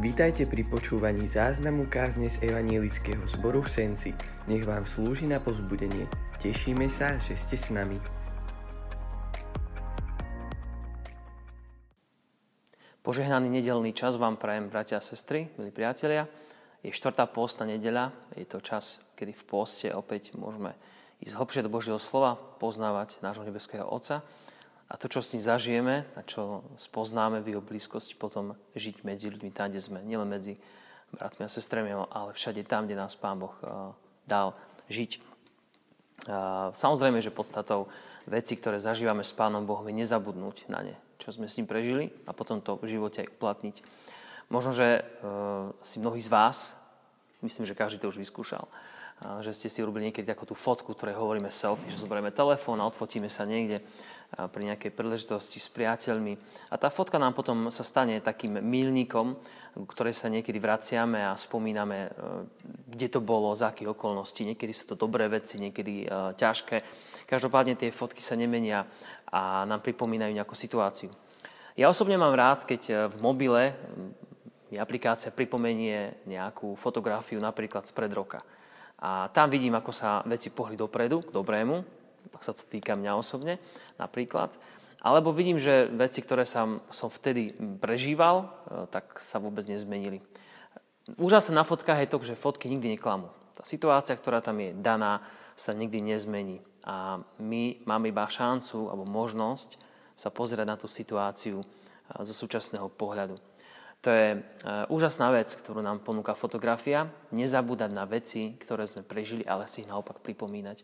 Vítajte pri počúvaní záznamu kázne z Evanielického zboru v Senci. Nech vám slúži na pozbudenie. Tešíme sa, že ste s nami. Požehnaný nedelný čas vám prajem, bratia a sestry, milí priatelia. Je štvrtá pôstna nedeľa, je to čas, kedy v pôste opäť môžeme ísť hlbšie do Božieho slova, poznávať nášho nebeského Otca a to, čo s ním zažijeme a čo spoznáme v jeho blízkosti, potom žiť medzi ľuďmi tam, kde sme. Nielen medzi bratmi a sestrami, ale všade tam, kde nás Pán Boh eh, dal žiť. Samozrejme, že podstatou veci, ktoré zažívame s Pánom Bohom, je nezabudnúť na ne, čo sme s ním prežili a potom to v živote aj uplatniť. Možno, že eh, si mnohí z vás, myslím, že každý to už vyskúšal, že ste si urobili niekedy takú tú fotku, ktoré hovoríme selfie, že zoberieme telefón a odfotíme sa niekde pri nejakej príležitosti s priateľmi. A tá fotka nám potom sa stane takým milníkom, ktoré sa niekedy vraciame a spomíname, e, kde to bolo, za akých okolností. Niekedy sú to dobré veci, niekedy e, ťažké. Každopádne tie fotky sa nemenia a nám pripomínajú nejakú situáciu. Ja osobne mám rád, keď e, v mobile mi aplikácia pripomenie nejakú fotografiu napríklad spred roka a tam vidím, ako sa veci pohli dopredu, k dobrému, ak sa to týka mňa osobne napríklad. Alebo vidím, že veci, ktoré som, som vtedy prežíval, e, tak sa vôbec nezmenili. Úžasné na fotkách je to, že fotky nikdy neklamú. Tá situácia, ktorá tam je daná, sa nikdy nezmení. A my máme iba šancu alebo možnosť sa pozerať na tú situáciu e, zo súčasného pohľadu. To je e, úžasná vec, ktorú nám ponúka fotografia. Nezabúdať na veci, ktoré sme prežili, ale si ich naopak pripomínať.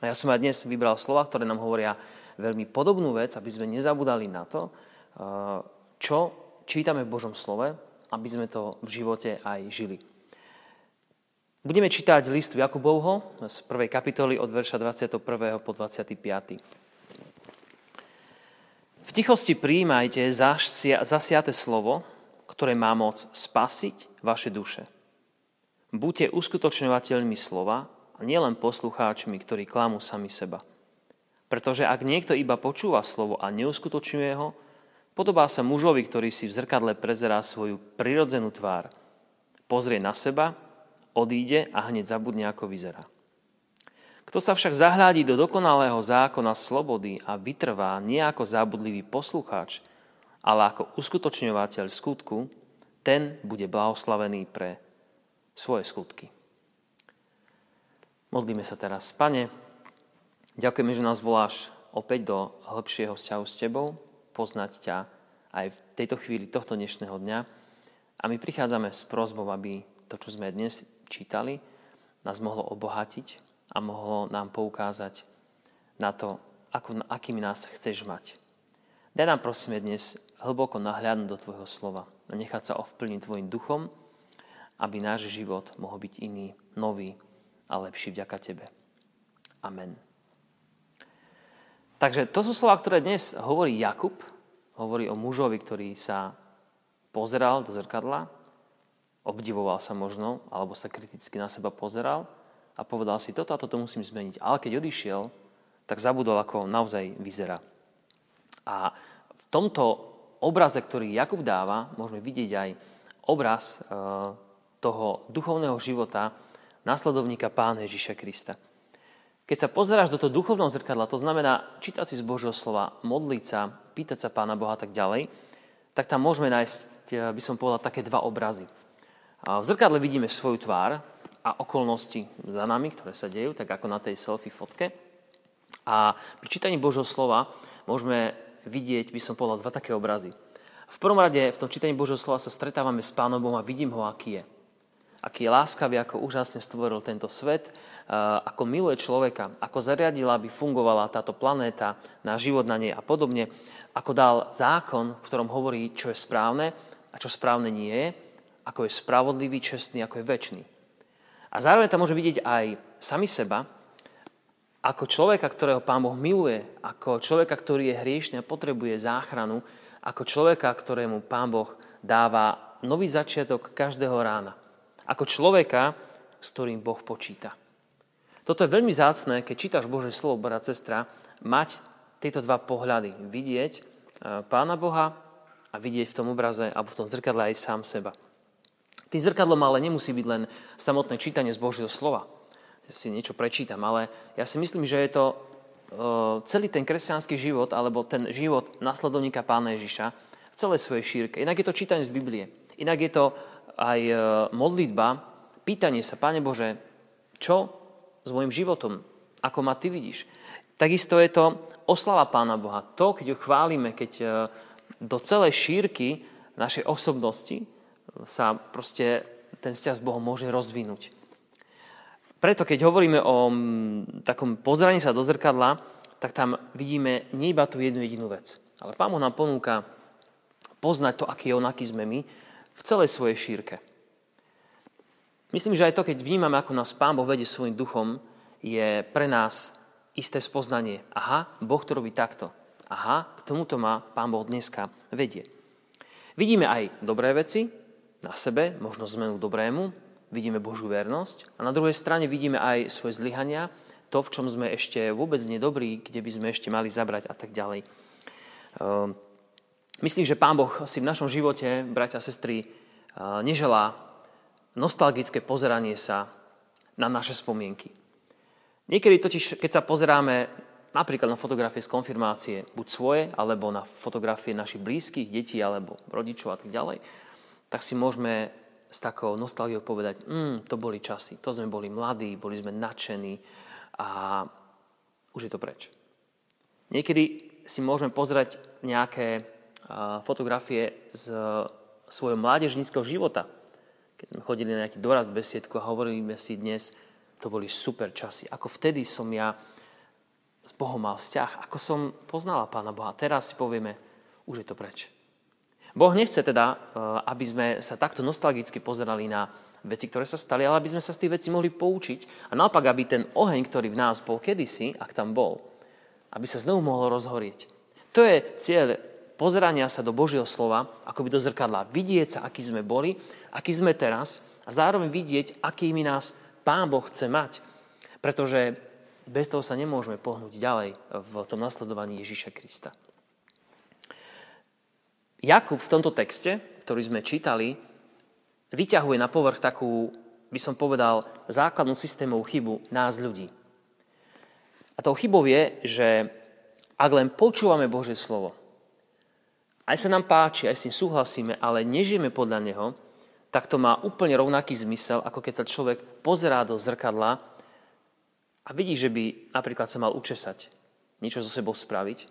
A ja som aj dnes vybral slova, ktoré nám hovoria veľmi podobnú vec, aby sme nezabudali na to, e, čo čítame v Božom slove, aby sme to v živote aj žili. Budeme čítať z listu Jakubovho z prvej kapitoly od verša 21. po 25. V tichosti prijímajte zasiate slovo, ktoré má moc spasiť vaše duše. Buďte uskutočňovateľmi slova a nielen poslucháčmi, ktorí klamú sami seba. Pretože ak niekto iba počúva slovo a neuskutočňuje ho, podobá sa mužovi, ktorý si v zrkadle prezerá svoju prirodzenú tvár. Pozrie na seba, odíde a hneď zabudne, ako vyzerá. Kto sa však zahľadí do dokonalého zákona slobody a vytrvá nie ako zábudlivý poslucháč, ale ako uskutočňovateľ skutku, ten bude blahoslavený pre svoje skutky. Modlíme sa teraz. Pane, ďakujeme, že nás voláš opäť do hĺbšieho vzťahu s Tebou, poznať ťa aj v tejto chvíli tohto dnešného dňa. A my prichádzame s prozbou, aby to, čo sme dnes čítali, nás mohlo obohatiť a mohlo nám poukázať na to, ako, akými nás chceš mať. Daj nám prosíme dnes hlboko nahľadnúť do Tvojho slova a nechať sa ovplyvniť Tvojim duchom, aby náš život mohol byť iný, nový a lepší vďaka Tebe. Amen. Takže to sú slova, ktoré dnes hovorí Jakub. Hovorí o mužovi, ktorý sa pozeral do zrkadla, obdivoval sa možno, alebo sa kriticky na seba pozeral a povedal si, toto a toto musím zmeniť. Ale keď odišiel, tak zabudol, ako naozaj vyzerá. A v tomto obraze, ktorý Jakub dáva, môžeme vidieť aj obraz e, toho duchovného života následovníka Pána Ježiša Krista. Keď sa pozeráš do toho duchovného zrkadla, to znamená čítať si z Božieho slova, modliť sa, pýtať sa Pána Boha a tak ďalej, tak tam môžeme nájsť, e, by som povedal, také dva obrazy. V zrkadle vidíme svoju tvár a okolnosti za nami, ktoré sa dejú, tak ako na tej selfie fotke. A pri čítaní Božieho slova môžeme vidieť, by som povedal, dva také obrazy. V prvom rade v tom čítaní Božieho slova sa stretávame s Pánom Bohom a vidím ho, aký je. Aký je láskavý, ako úžasne stvoril tento svet, ako miluje človeka, ako zariadil, aby fungovala táto planéta, na život na nej a podobne, ako dal zákon, v ktorom hovorí, čo je správne a čo správne nie je, ako je spravodlivý, čestný, ako je väčší. A zároveň tam môže vidieť aj sami seba, ako človeka, ktorého Pán Boh miluje, ako človeka, ktorý je hriešný a potrebuje záchranu, ako človeka, ktorému Pán Boh dáva nový začiatok každého rána. Ako človeka, s ktorým Boh počíta. Toto je veľmi zácné, keď čítaš Bože slovo, brat, sestra, mať tieto dva pohľady. Vidieť e, Pána Boha a vidieť v tom obraze alebo v tom zrkadle aj sám seba. Tým zrkadlom ale nemusí byť len samotné čítanie z Božieho slova. Si niečo prečítam, ale ja si myslím, že je to uh, celý ten kresťanský život alebo ten život nasledovníka pána Ježiša v celej svojej šírke. Inak je to čítanie z Biblie. Inak je to aj uh, modlitba, pýtanie sa, Pane Bože, čo s môjim životom? Ako ma Ty vidíš? Takisto je to oslava Pána Boha. To, keď ho chválime, keď uh, do celej šírky našej osobnosti sa proste ten vzťah s Bohom môže rozvinúť. Preto, keď hovoríme o mm, takom pozeraní sa do zrkadla, tak tam vidíme nie iba tú jednu jedinú vec. Ale Pán nám ponúka poznať to, aký je on, aký sme my, v celej svojej šírke. Myslím, že aj to, keď vnímame, ako nás Pán Boh vedie svojim duchom, je pre nás isté spoznanie. Aha, Boh to robí takto. Aha, k tomuto ma Pán Boh dneska vedie. Vidíme aj dobré veci na sebe, možno zmenu dobrému, vidíme Božú vernosť a na druhej strane vidíme aj svoje zlyhania, to, v čom sme ešte vôbec nedobrí, kde by sme ešte mali zabrať a tak ďalej. Ehm, myslím, že Pán Boh si v našom živote, bratia a sestry, neželá nostalgické pozeranie sa na naše spomienky. Niekedy totiž, keď sa pozeráme napríklad na fotografie z konfirmácie, buď svoje, alebo na fotografie našich blízkych, detí, alebo rodičov a tak ďalej, tak si môžeme s takou nostalgiou povedať, mm, to boli časy, to sme boli mladí, boli sme nadšení a už je to preč. Niekedy si môžeme pozerať nejaké fotografie z svojho mládežníckého života, keď sme chodili na nejaký dorast besiedku a hovoríme si dnes, to boli super časy. Ako vtedy som ja s Bohom mal vzťah, ako som poznala Pána Boha. Teraz si povieme, už je to preč. Boh nechce teda, eh, aby sme sa takto nostalgicky pozerali na veci, ktoré sa stali, ale aby sme sa z tých vecí mohli poučiť a naopak, aby ten oheň, ktorý v nás bol kedysi, ak tam bol, aby sa znovu mohol rozhorieť. To je cieľ pozerania sa do Božieho slova, ako by do zrkadla. Vidieť sa, aký sme boli, aký sme teraz a zároveň vidieť, akými nás Pán Boh chce mať. Pretože bez toho sa nemôžeme pohnúť ďalej v tom nasledovaní Ježíša Krista. Jakub v tomto texte, ktorý sme čítali, vyťahuje na povrch takú, by som povedal, základnú systémovú chybu nás ľudí. A tou chybou je, že ak len počúvame Božie slovo, aj sa nám páči, aj s tým súhlasíme, ale nežijeme podľa neho, tak to má úplne rovnaký zmysel, ako keď sa človek pozerá do zrkadla a vidí, že by napríklad sa mal učesať, niečo so sebou spraviť,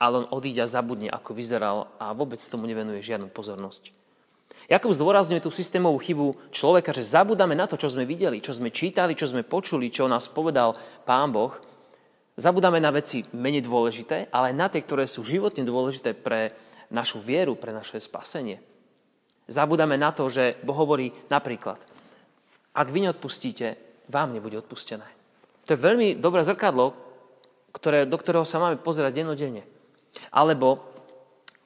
ale on odíde a zabudne, ako vyzeral a vôbec tomu nevenuje žiadnu pozornosť. Jakub zdôrazňuje tú systémovú chybu človeka, že zabudáme na to, čo sme videli, čo sme čítali, čo sme počuli, čo nás povedal Pán Boh. Zabudáme na veci menej dôležité, ale na tie, ktoré sú životne dôležité pre našu vieru, pre naše spasenie. Zabudáme na to, že Boh hovorí napríklad, ak vy neodpustíte, vám nebude odpustené. To je veľmi dobré zrkadlo, ktoré, do ktorého sa máme pozerať dennodenne. Alebo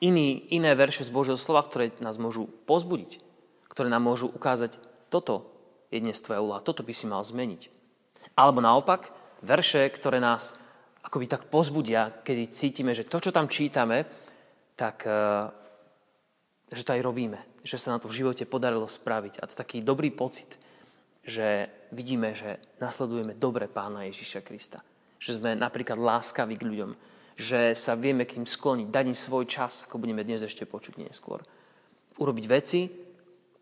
iný, iné verše z Božieho slova, ktoré nás môžu pozbudiť, ktoré nám môžu ukázať, toto je dnes tvoja úloha, toto by si mal zmeniť. Alebo naopak, verše, ktoré nás akoby tak pozbudia, kedy cítime, že to, čo tam čítame, tak eh, že to aj robíme, že sa na to v živote podarilo spraviť. A to je taký dobrý pocit, že vidíme, že nasledujeme dobre pána Ježiša Krista. Že sme napríklad láskaví k ľuďom. Že sa vieme k ním skloniť, dať im svoj čas, ako budeme dnes ešte počuť neskôr. Urobiť veci,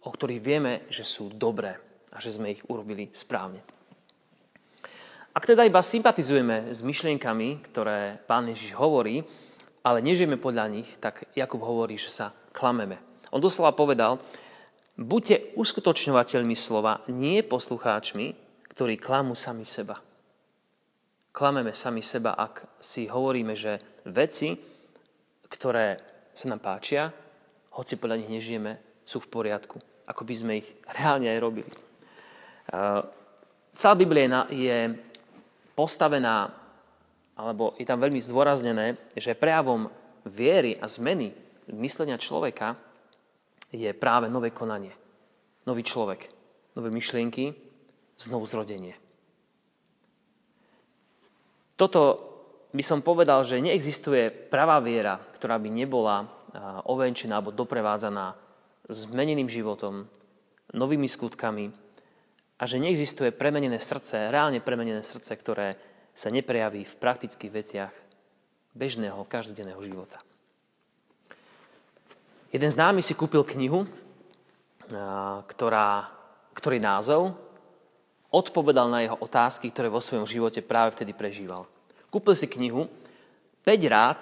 o ktorých vieme, že sú dobré a že sme ich urobili správne. Ak teda iba sympatizujeme s myšlienkami, ktoré pán Ježiš hovorí, ale nežijeme podľa nich, tak Jakub hovorí, že sa klameme. On doslova povedal, Buďte uskutočňovateľmi slova, nie poslucháčmi, ktorí klamú sami seba. Klameme sami seba, ak si hovoríme, že veci, ktoré sa nám páčia, hoci podľa nich nežijeme, sú v poriadku. Ako by sme ich reálne aj robili. Celá Biblia je postavená, alebo je tam veľmi zdôraznené, že prejavom viery a zmeny myslenia človeka je práve nové konanie. Nový človek, nové myšlienky, znovu zrodenie. Toto by som povedal, že neexistuje pravá viera, ktorá by nebola ovenčená alebo doprevádzaná zmeneným životom, novými skutkami a že neexistuje premenené srdce, reálne premenené srdce, ktoré sa neprejaví v praktických veciach bežného, každodenného života. Jeden známy si kúpil knihu, ktorá, ktorý názov odpovedal na jeho otázky, ktoré vo svojom živote práve vtedy prežíval. Kúpil si knihu 5 rád,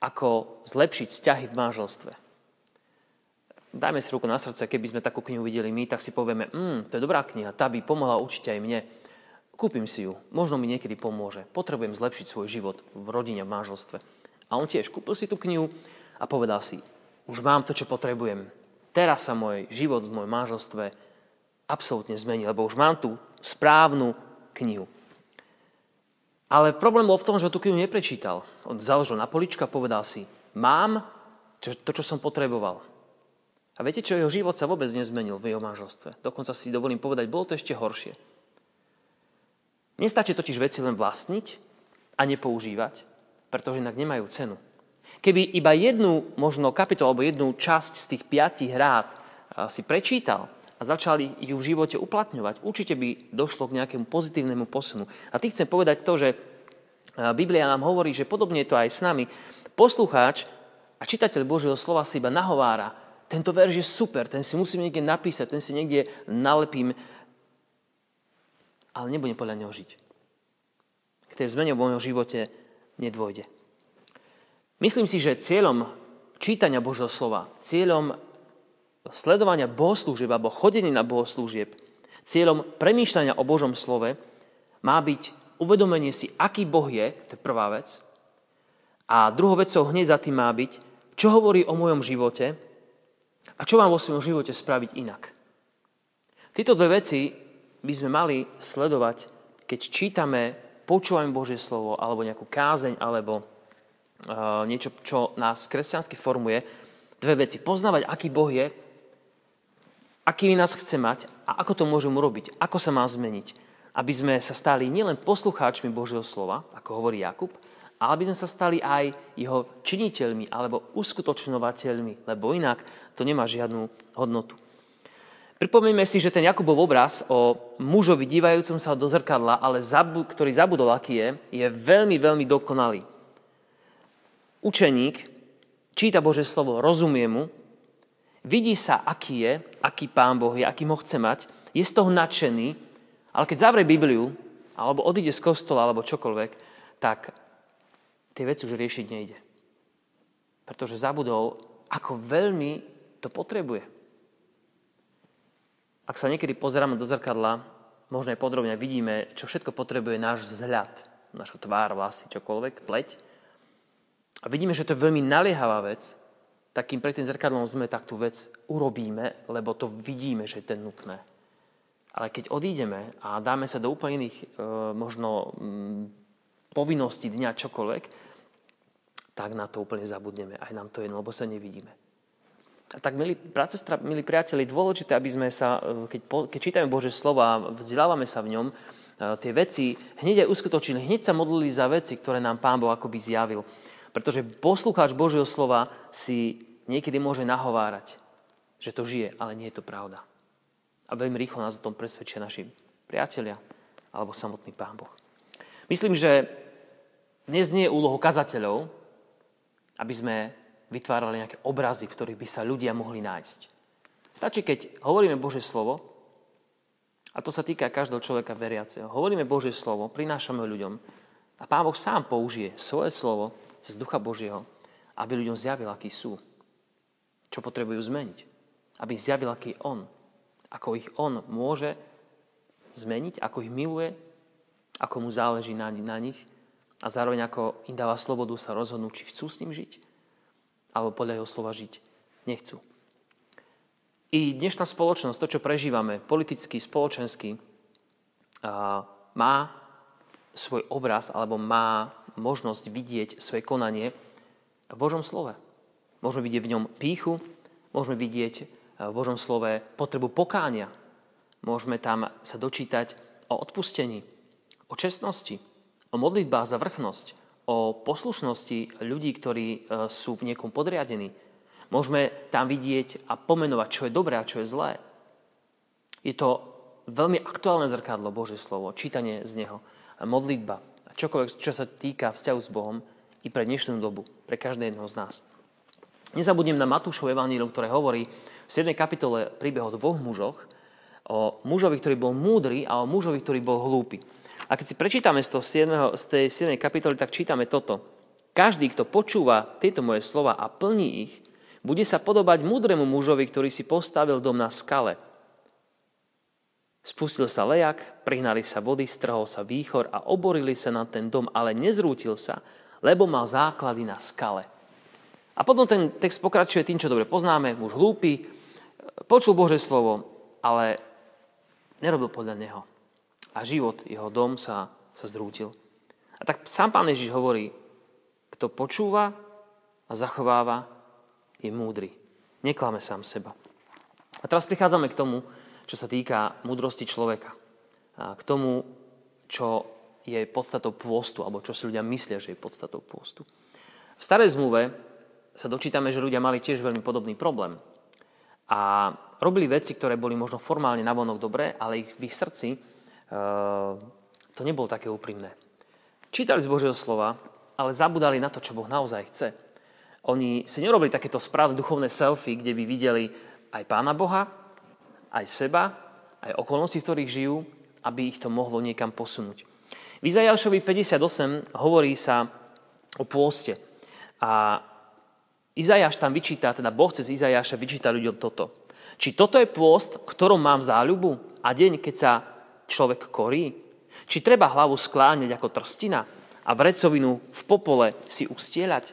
ako zlepšiť vzťahy v manželstve. Dajme si ruku na srdce, keby sme takú knihu videli my, tak si povieme, mm, to je dobrá kniha, tá by pomohla určite aj mne. Kúpim si ju, možno mi niekedy pomôže. Potrebujem zlepšiť svoj život v rodine, v manželstve. A on tiež kúpil si tú knihu a povedal si, už mám to, čo potrebujem. Teraz sa môj život v mojom manželstve absolútne zmení, lebo už mám tú správnu knihu. Ale problém bol v tom, že tú knihu neprečítal. On založil na poličku a povedal si, mám to, čo som potreboval. A viete čo, jeho život sa vôbec nezmenil v jeho manželstve. Dokonca si dovolím povedať, bolo to ešte horšie. Nestačí totiž veci len vlastniť a nepoužívať, pretože inak nemajú cenu. Keby iba jednu možno kapitolu alebo jednu časť z tých piatich rád si prečítal začali ju v živote uplatňovať, určite by došlo k nejakému pozitívnemu posunu. A ty chcem povedať to, že Biblia nám hovorí, že podobne je to aj s nami. Poslucháč a čitateľ Božieho slova si iba nahovára, tento verš je super, ten si musím niekde napísať, ten si niekde nalepím ale nebudem podľa neho žiť. K tej zmene v mojom živote nedôjde. Myslím si, že cieľom čítania Božieho slova, cieľom sledovania bohoslúžieb alebo chodenia na bohoslúžieb, cieľom premýšľania o Božom slove má byť uvedomenie si, aký Boh je, to je prvá vec. A druhou vecou hneď za tým má byť, čo hovorí o mojom živote a čo mám vo svojom živote spraviť inak. Tieto dve veci by sme mali sledovať, keď čítame, počúvame Božie slovo, alebo nejakú kázeň, alebo uh, niečo, čo nás kresťansky formuje. Dve veci. Poznávať, aký Boh je, aký nás chce mať a ako to môžeme urobiť, ako sa má zmeniť. Aby sme sa stali nielen poslucháčmi Božieho slova, ako hovorí Jakub, ale aby sme sa stali aj jeho činiteľmi alebo uskutočnovateľmi, lebo inak to nemá žiadnu hodnotu. Pripomíme si, že ten Jakubov obraz o mužovi dívajúcom sa do zrkadla, ale zabu, ktorý zabudol, aký je, je veľmi, veľmi dokonalý. Učeník číta Bože slovo, rozumie mu, vidí sa, aký je, aký pán Boh je, aký ho chce mať, je z toho nadšený, ale keď zavrie Bibliu, alebo odíde z kostola, alebo čokoľvek, tak tie veci už riešiť nejde. Pretože zabudol, ako veľmi to potrebuje. Ak sa niekedy pozeráme do zrkadla, možno aj podrobne vidíme, čo všetko potrebuje náš vzhľad, naša tvár, vlasy, čokoľvek, pleť. A vidíme, že to je veľmi naliehavá vec, tak kým pred tým zrkadlom sme, tak tú vec urobíme, lebo to vidíme, že je to nutné. Ale keď odídeme a dáme sa do úplne iných e, možno m, povinností dňa čokoľvek, tak na to úplne zabudneme. Aj nám to je, lebo sa nevidíme. A tak, milí sestra, milí priateľi, dôležité, aby sme sa, e, keď, keď čítame Bože slova vzdelávame sa v ňom, e, tie veci hneď aj uskutočili, hneď sa modlili za veci, ktoré nám Pán Boh akoby zjavil. Pretože poslucháč Božieho slova si niekedy môže nahovárať, že to žije, ale nie je to pravda. A veľmi rýchlo nás o tom presvedčia naši priatelia alebo samotný Pán Boh. Myslím, že dnes nie je úlohou kazateľov, aby sme vytvárali nejaké obrazy, v ktorých by sa ľudia mohli nájsť. Stačí, keď hovoríme Bože slovo, a to sa týka každého človeka veriaceho, hovoríme Bože slovo, prinášame ho ľuďom a Pán Boh sám použije svoje slovo cez Ducha Božieho, aby ľuďom zjavil, akí sú, čo potrebujú zmeniť. Aby zjavil, aký je On. Ako ich On môže zmeniť, ako ich miluje, ako mu záleží na, na nich a zároveň ako im dáva slobodu sa rozhodnúť, či chcú s ním žiť alebo podľa jeho slova žiť nechcú. I dnešná spoločnosť, to, čo prežívame, politicky, spoločensky, má svoj obraz alebo má možnosť vidieť svoje konanie v Božom slove. Môžeme vidieť v ňom píchu, môžeme vidieť v Božom slove potrebu pokánia. Môžeme tam sa dočítať o odpustení, o čestnosti, o modlitbách za vrchnosť, o o poslušnosti ľudí, ktorí e, sú v niekom podriadení. Môžeme tam vidieť a pomenovať, čo je dobré a čo je zlé. Je to veľmi aktuálne zrkadlo Božie slovo, čítanie z neho, modlitba, čokoľvek, čo sa týka vzťahu s Bohom i pre dnešnú dobu, pre každého jedného z nás. Nezabudnem na Matúšov evanílium, ktoré hovorí v 7. kapitole príbeh o dvoch mužoch, o mužovi, ktorý bol múdry a o mužovi, ktorý bol hlúpy. A keď si prečítame z, toho 7, z tej 7. kapitoly, tak čítame toto. Každý, kto počúva tieto moje slova a plní ich, bude sa podobať múdremu mužovi, ktorý si postavil dom na skale. Spustil sa lejak, prihnali sa vody, strhol sa výchor a oborili sa na ten dom, ale nezrútil sa, lebo mal základy na skale. A potom ten text pokračuje tým, čo dobre poznáme, muž hlúpy, počul Bože slovo, ale nerobil podľa neho. A život, jeho dom sa, sa zrútil. A tak sám pán Ježiš hovorí, kto počúva a zachováva, je múdry. Neklame sám seba. A teraz prichádzame k tomu, čo sa týka múdrosti človeka. A k tomu, čo je podstatou pôstu, alebo čo si ľudia myslia, že je podstatou pôstu. V starej zmluve sa dočítame, že ľudia mali tiež veľmi podobný problém. A robili veci, ktoré boli možno formálne navonok dobré, ale ich, v ich srdci e, to nebolo také úprimné. Čítali z Božieho slova, ale zabudali na to, čo Boh naozaj chce. Oni si nerobili takéto správne duchovné selfie, kde by videli aj Pána Boha, aj seba, aj okolnosti, v ktorých žijú, aby ich to mohlo niekam posunúť. V Izajášovi 58 hovorí sa o pôste. A Izajáš tam vyčíta, teda Boh cez Izajáša vyčíta ľuďom toto. Či toto je pôst, ktorom mám záľubu a deň, keď sa človek korí? Či treba hlavu skláňať ako trstina a vrecovinu v popole si ustieľať?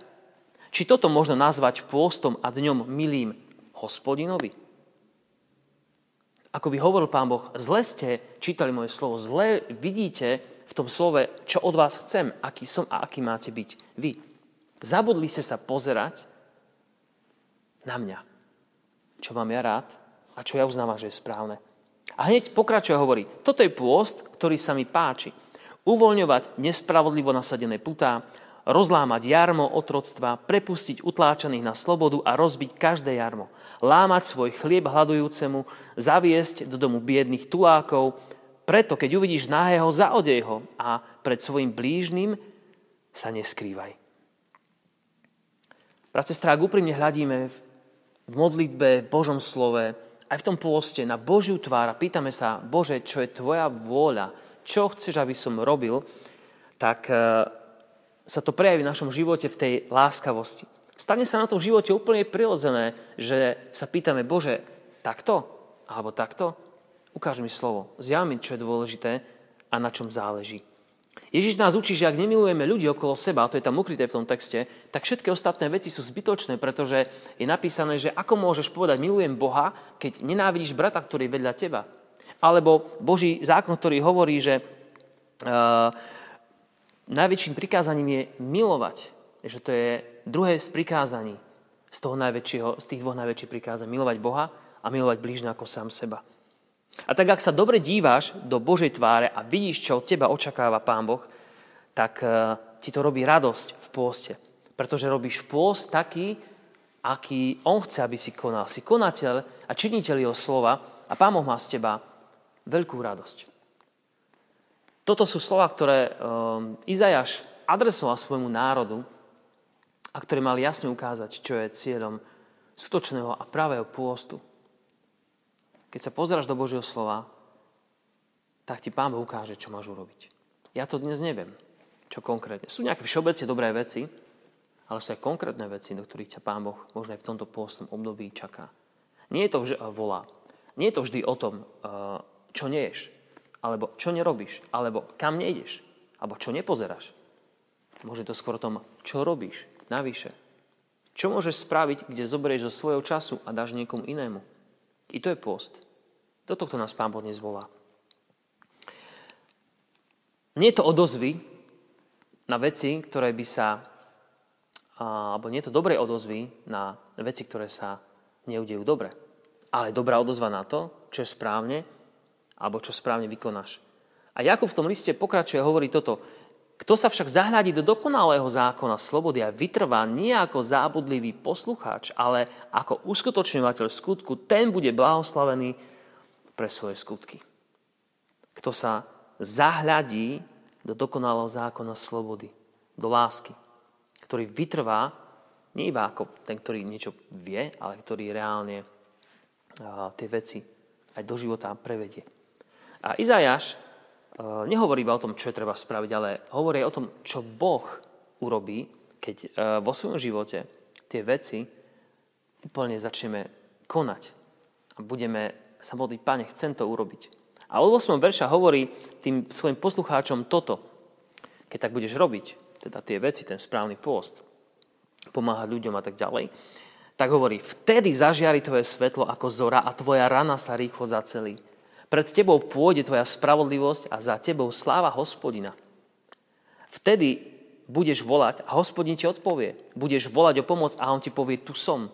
Či toto možno nazvať pôstom a dňom milým hospodinovi? Ako by hovoril pán Boh, zle ste čítali moje slovo, zle vidíte v tom slove, čo od vás chcem, aký som a aký máte byť vy. Zabudli ste sa pozerať na mňa, čo mám ja rád a čo ja uznávam, že je správne. A hneď pokračuje a hovorí, toto je pôst, ktorý sa mi páči. Uvoľňovať nespravodlivo nasadené putá, rozlámať jarmo otroctva, prepustiť utláčaných na slobodu a rozbiť každé jarmo, lámať svoj chlieb hľadujúcemu, zaviesť do domu biedných tulákov, preto keď uvidíš náhého, zaodej ho a pred svojim blížnym sa neskrývaj. Brat, sestra, úprimne hľadíme v modlitbe, v Božom slove, aj v tom pôste na Božiu tvár a pýtame sa, Bože, čo je Tvoja vôľa, čo chceš, aby som robil, tak eh, sa to prejaví v našom živote v tej láskavosti. Stane sa na tom živote úplne prirodzené, že sa pýtame, Bože, takto? Alebo takto? Ukáž mi slovo. Zjav mi, čo je dôležité a na čom záleží. Ježiš nás učí, že ak nemilujeme ľudí okolo seba, a to je tam ukryté v tom texte, tak všetky ostatné veci sú zbytočné, pretože je napísané, že ako môžeš povedať milujem Boha, keď nenávidíš brata, ktorý je vedľa teba. Alebo Boží zákon, ktorý hovorí, že uh, najväčším prikázaním je milovať. Že to je druhé z prikázaní z, toho najväčšieho, z tých dvoch najväčších prikázaní. Milovať Boha a milovať blížne ako sám seba. A tak, ak sa dobre díváš do Božej tváre a vidíš, čo od teba očakáva Pán Boh, tak uh, ti to robí radosť v pôste. Pretože robíš pôst taký, aký On chce, aby si konal. Si konateľ a činiteľ Jeho slova a Pán Boh má z teba veľkú radosť. Toto sú slova, ktoré um, Izajaš adresoval svojmu národu a ktoré mali jasne ukázať, čo je cieľom skutočného a pravého pôstu. Keď sa pozráš do Božieho slova, tak ti Pán Boh ukáže, čo máš urobiť. Ja to dnes neviem, čo konkrétne. Sú nejaké všeobecne dobré veci, ale sú aj konkrétne veci, do ktorých ťa Pán Boh možno aj v tomto pôstnom období čaká. Nie je to vždy, volá. Nie je to vždy o tom, uh, čo neješ, alebo čo nerobíš, alebo kam nejdeš, alebo čo nepozeráš. Môže to skôr o tom, čo robíš navyše. Čo môžeš spraviť, kde zoberieš zo svojho času a dáš niekomu inému. I to je post. Do tohto nás Pán Boh volá. Nie je to odozvy na veci, ktoré by sa, alebo nie je to dobré odozvy na veci, ktoré sa neudejú dobre. Ale dobrá odozva na to, čo je správne alebo čo správne vykonáš. A Jakub v tom liste pokračuje a hovorí toto. Kto sa však zahľadí do dokonalého zákona slobody a vytrvá nie ako zábudlivý poslucháč, ale ako uskutočňovateľ skutku, ten bude blahoslavený pre svoje skutky. Kto sa zahľadí do dokonalého zákona slobody, do lásky, ktorý vytrvá nie iba ako ten, ktorý niečo vie, ale ktorý reálne tie veci aj do života prevedie. A Izajáš nehovorí iba o tom, čo je treba spraviť, ale hovorí o tom, čo Boh urobí, keď vo svojom živote tie veci úplne začneme konať. A budeme sa modliť, Pane, chcem to urobiť. A od 8. verša hovorí tým svojim poslucháčom toto. Keď tak budeš robiť, teda tie veci, ten správny pôst, pomáhať ľuďom a tak ďalej, tak hovorí, vtedy zažiari tvoje svetlo ako zora a tvoja rana sa rýchlo zacelí. Pred tebou pôjde tvoja spravodlivosť a za tebou sláva hospodina. Vtedy budeš volať a hospodin ti odpovie. Budeš volať o pomoc a on ti povie, tu som.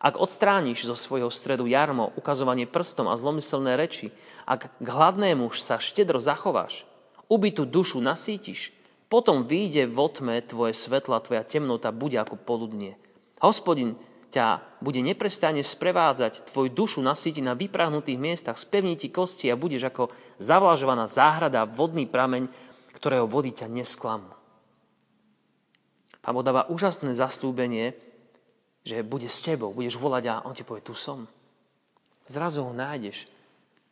Ak odstrániš zo svojho stredu jarmo, ukazovanie prstom a zlomyselné reči, ak k hladnému sa štedro zachováš, ubytú dušu nasítiš, potom vyjde v otme tvoje svetlo tvoja temnota bude ako poludnie. Hospodin ťa bude neprestajne sprevádzať, tvoj dušu nasíti na vyprahnutých miestach, spevní ti kosti a budeš ako zavlažovaná záhrada, vodný prameň, ktorého vody ťa nesklamú. Pán dáva úžasné zastúbenie, že bude s tebou, budeš volať a on ti povie, tu som. Zrazu ho nájdeš,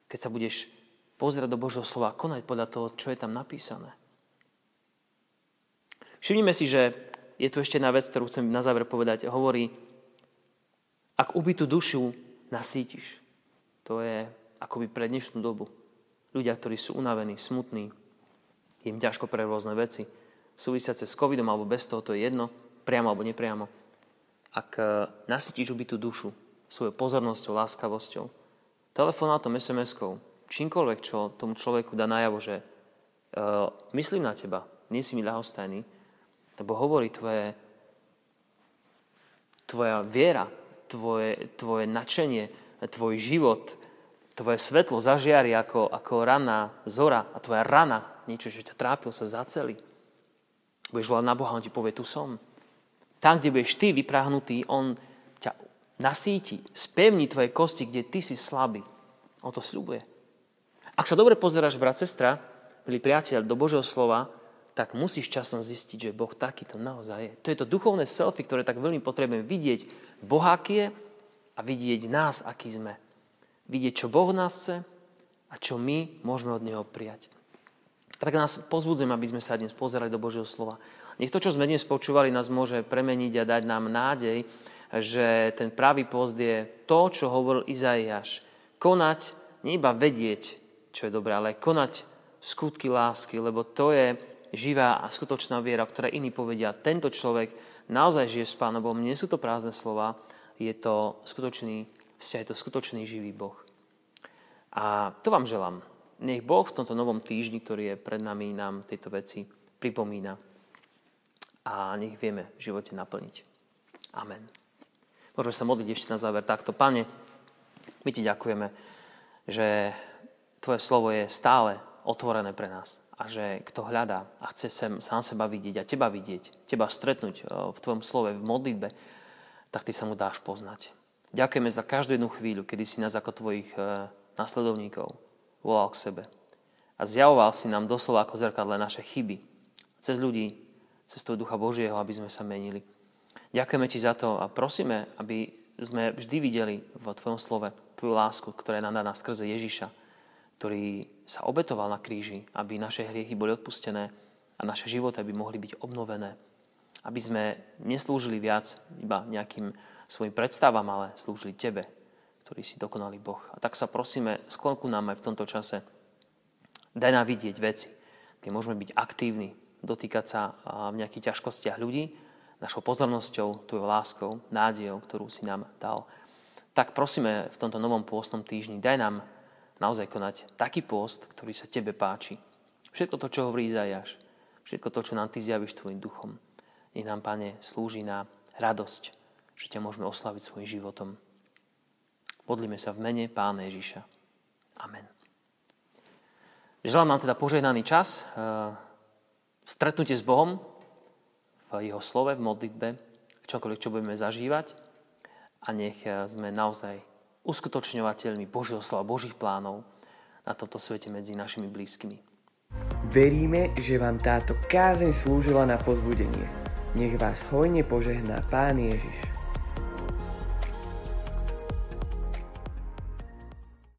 keď sa budeš pozerať do Božieho slova a konať podľa toho, čo je tam napísané. Všimnime si, že je tu ešte jedna vec, ktorú chcem na záver povedať. Hovorí, ak ubytú dušu nasítiš. To je akoby pre dnešnú dobu. Ľudia, ktorí sú unavení, smutní, im ťažko pre rôzne veci, súvisiace s covidom alebo bez toho, to je jedno, priamo alebo nepriamo. Ak e, nasytíš ubytú dušu svojou pozornosťou, láskavosťou, telefonátom, SMS-kou, čímkoľvek, čo tomu človeku dá najavo, že uh, myslím na teba, nie si mi ľahostajný, lebo hovorí tvoje, tvoja viera, tvoje, tvoje nadšenie, tvoj život, tvoje svetlo zažiari ako, ako rana zora a tvoja rana, niečo, čo ťa trápil, sa zaceli. Budeš volať na Boha, on ti povie, tu som. Tam, kde budeš ty vyprahnutý, on ťa nasíti, spevní tvoje kosti, kde ty si slabý. On to sľubuje. Ak sa dobre pozeráš, brat, sestra, milí priateľ, do Božieho slova, tak musíš časom zistiť, že Boh takýto naozaj je. To je to duchovné selfie, ktoré tak veľmi potrebujeme vidieť. Boh aký je a vidieť nás, aký sme. Vidieť, čo Boh nás chce a čo my môžeme od Neho prijať. A tak nás pozbudzujem, aby sme sa dnes pozerali do Božieho slova. Nech to, čo sme dnes počúvali, nás môže premeniť a dať nám nádej, že ten pravý post je to, čo hovoril Izaiáš. Konať, nie iba vedieť, čo je dobré, ale konať skutky lásky, lebo to je živá a skutočná viera, ktoré iní povedia, tento človek naozaj žije s Pánom Bohom, nie sú to prázdne slova, je to skutočný vzťah, je to skutočný živý Boh. A to vám želám. Nech Boh v tomto novom týždni, ktorý je pred nami, nám tieto veci pripomína a nech vieme v živote naplniť. Amen. Môžeme sa modliť ešte na záver takto. Pane, my ti ďakujeme, že Tvoje slovo je stále otvorené pre nás a že kto hľadá a chce sem sám seba vidieť a teba vidieť, teba stretnúť e, v tvojom slove, v modlitbe, tak ty sa mu dáš poznať. Ďakujeme za každú jednu chvíľu, kedy si nás ako tvojich e, nasledovníkov volal k sebe. A zjavoval si nám doslova ako zrkadle naše chyby. Cez ľudí, cez toho Ducha Božieho, aby sme sa menili. Ďakujeme ti za to a prosíme, aby sme vždy videli v tvojom slove tvoju lásku, ktorá je nám daná skrze Ježiša ktorý sa obetoval na kríži, aby naše hriechy boli odpustené a naše životy by mohli byť obnovené. Aby sme neslúžili viac iba nejakým svojim predstavám, ale slúžili Tebe, ktorý si dokonalý Boh. A tak sa prosíme, sklonku nám aj v tomto čase. Daj nám vidieť veci, kde môžeme byť aktívni, dotýkať sa v nejakých ťažkostiach ľudí, našou pozornosťou, tvojou láskou, nádejou, ktorú si nám dal. Tak prosíme v tomto novom pôstnom týždni, daj nám naozaj konať taký post, ktorý sa tebe páči. Všetko to, čo hovorí Izajáš, všetko to, čo nám ty zjavíš tvojim duchom, nech nám, Pane, slúži na radosť, že ťa môžeme oslaviť svojim životom. Modlíme sa v mene Pána Ježiša. Amen. Želám vám teda požehnaný čas. stretnutie s Bohom v Jeho slove, v modlitbe, v čomkoľvek, čo budeme zažívať a nech sme naozaj uskutočňovateľmi Božieho slova, Božích plánov na tomto svete medzi našimi blízkymi. Veríme, že vám táto kázeň slúžila na pozbudenie. Nech vás hojne požehná Pán Ježiš.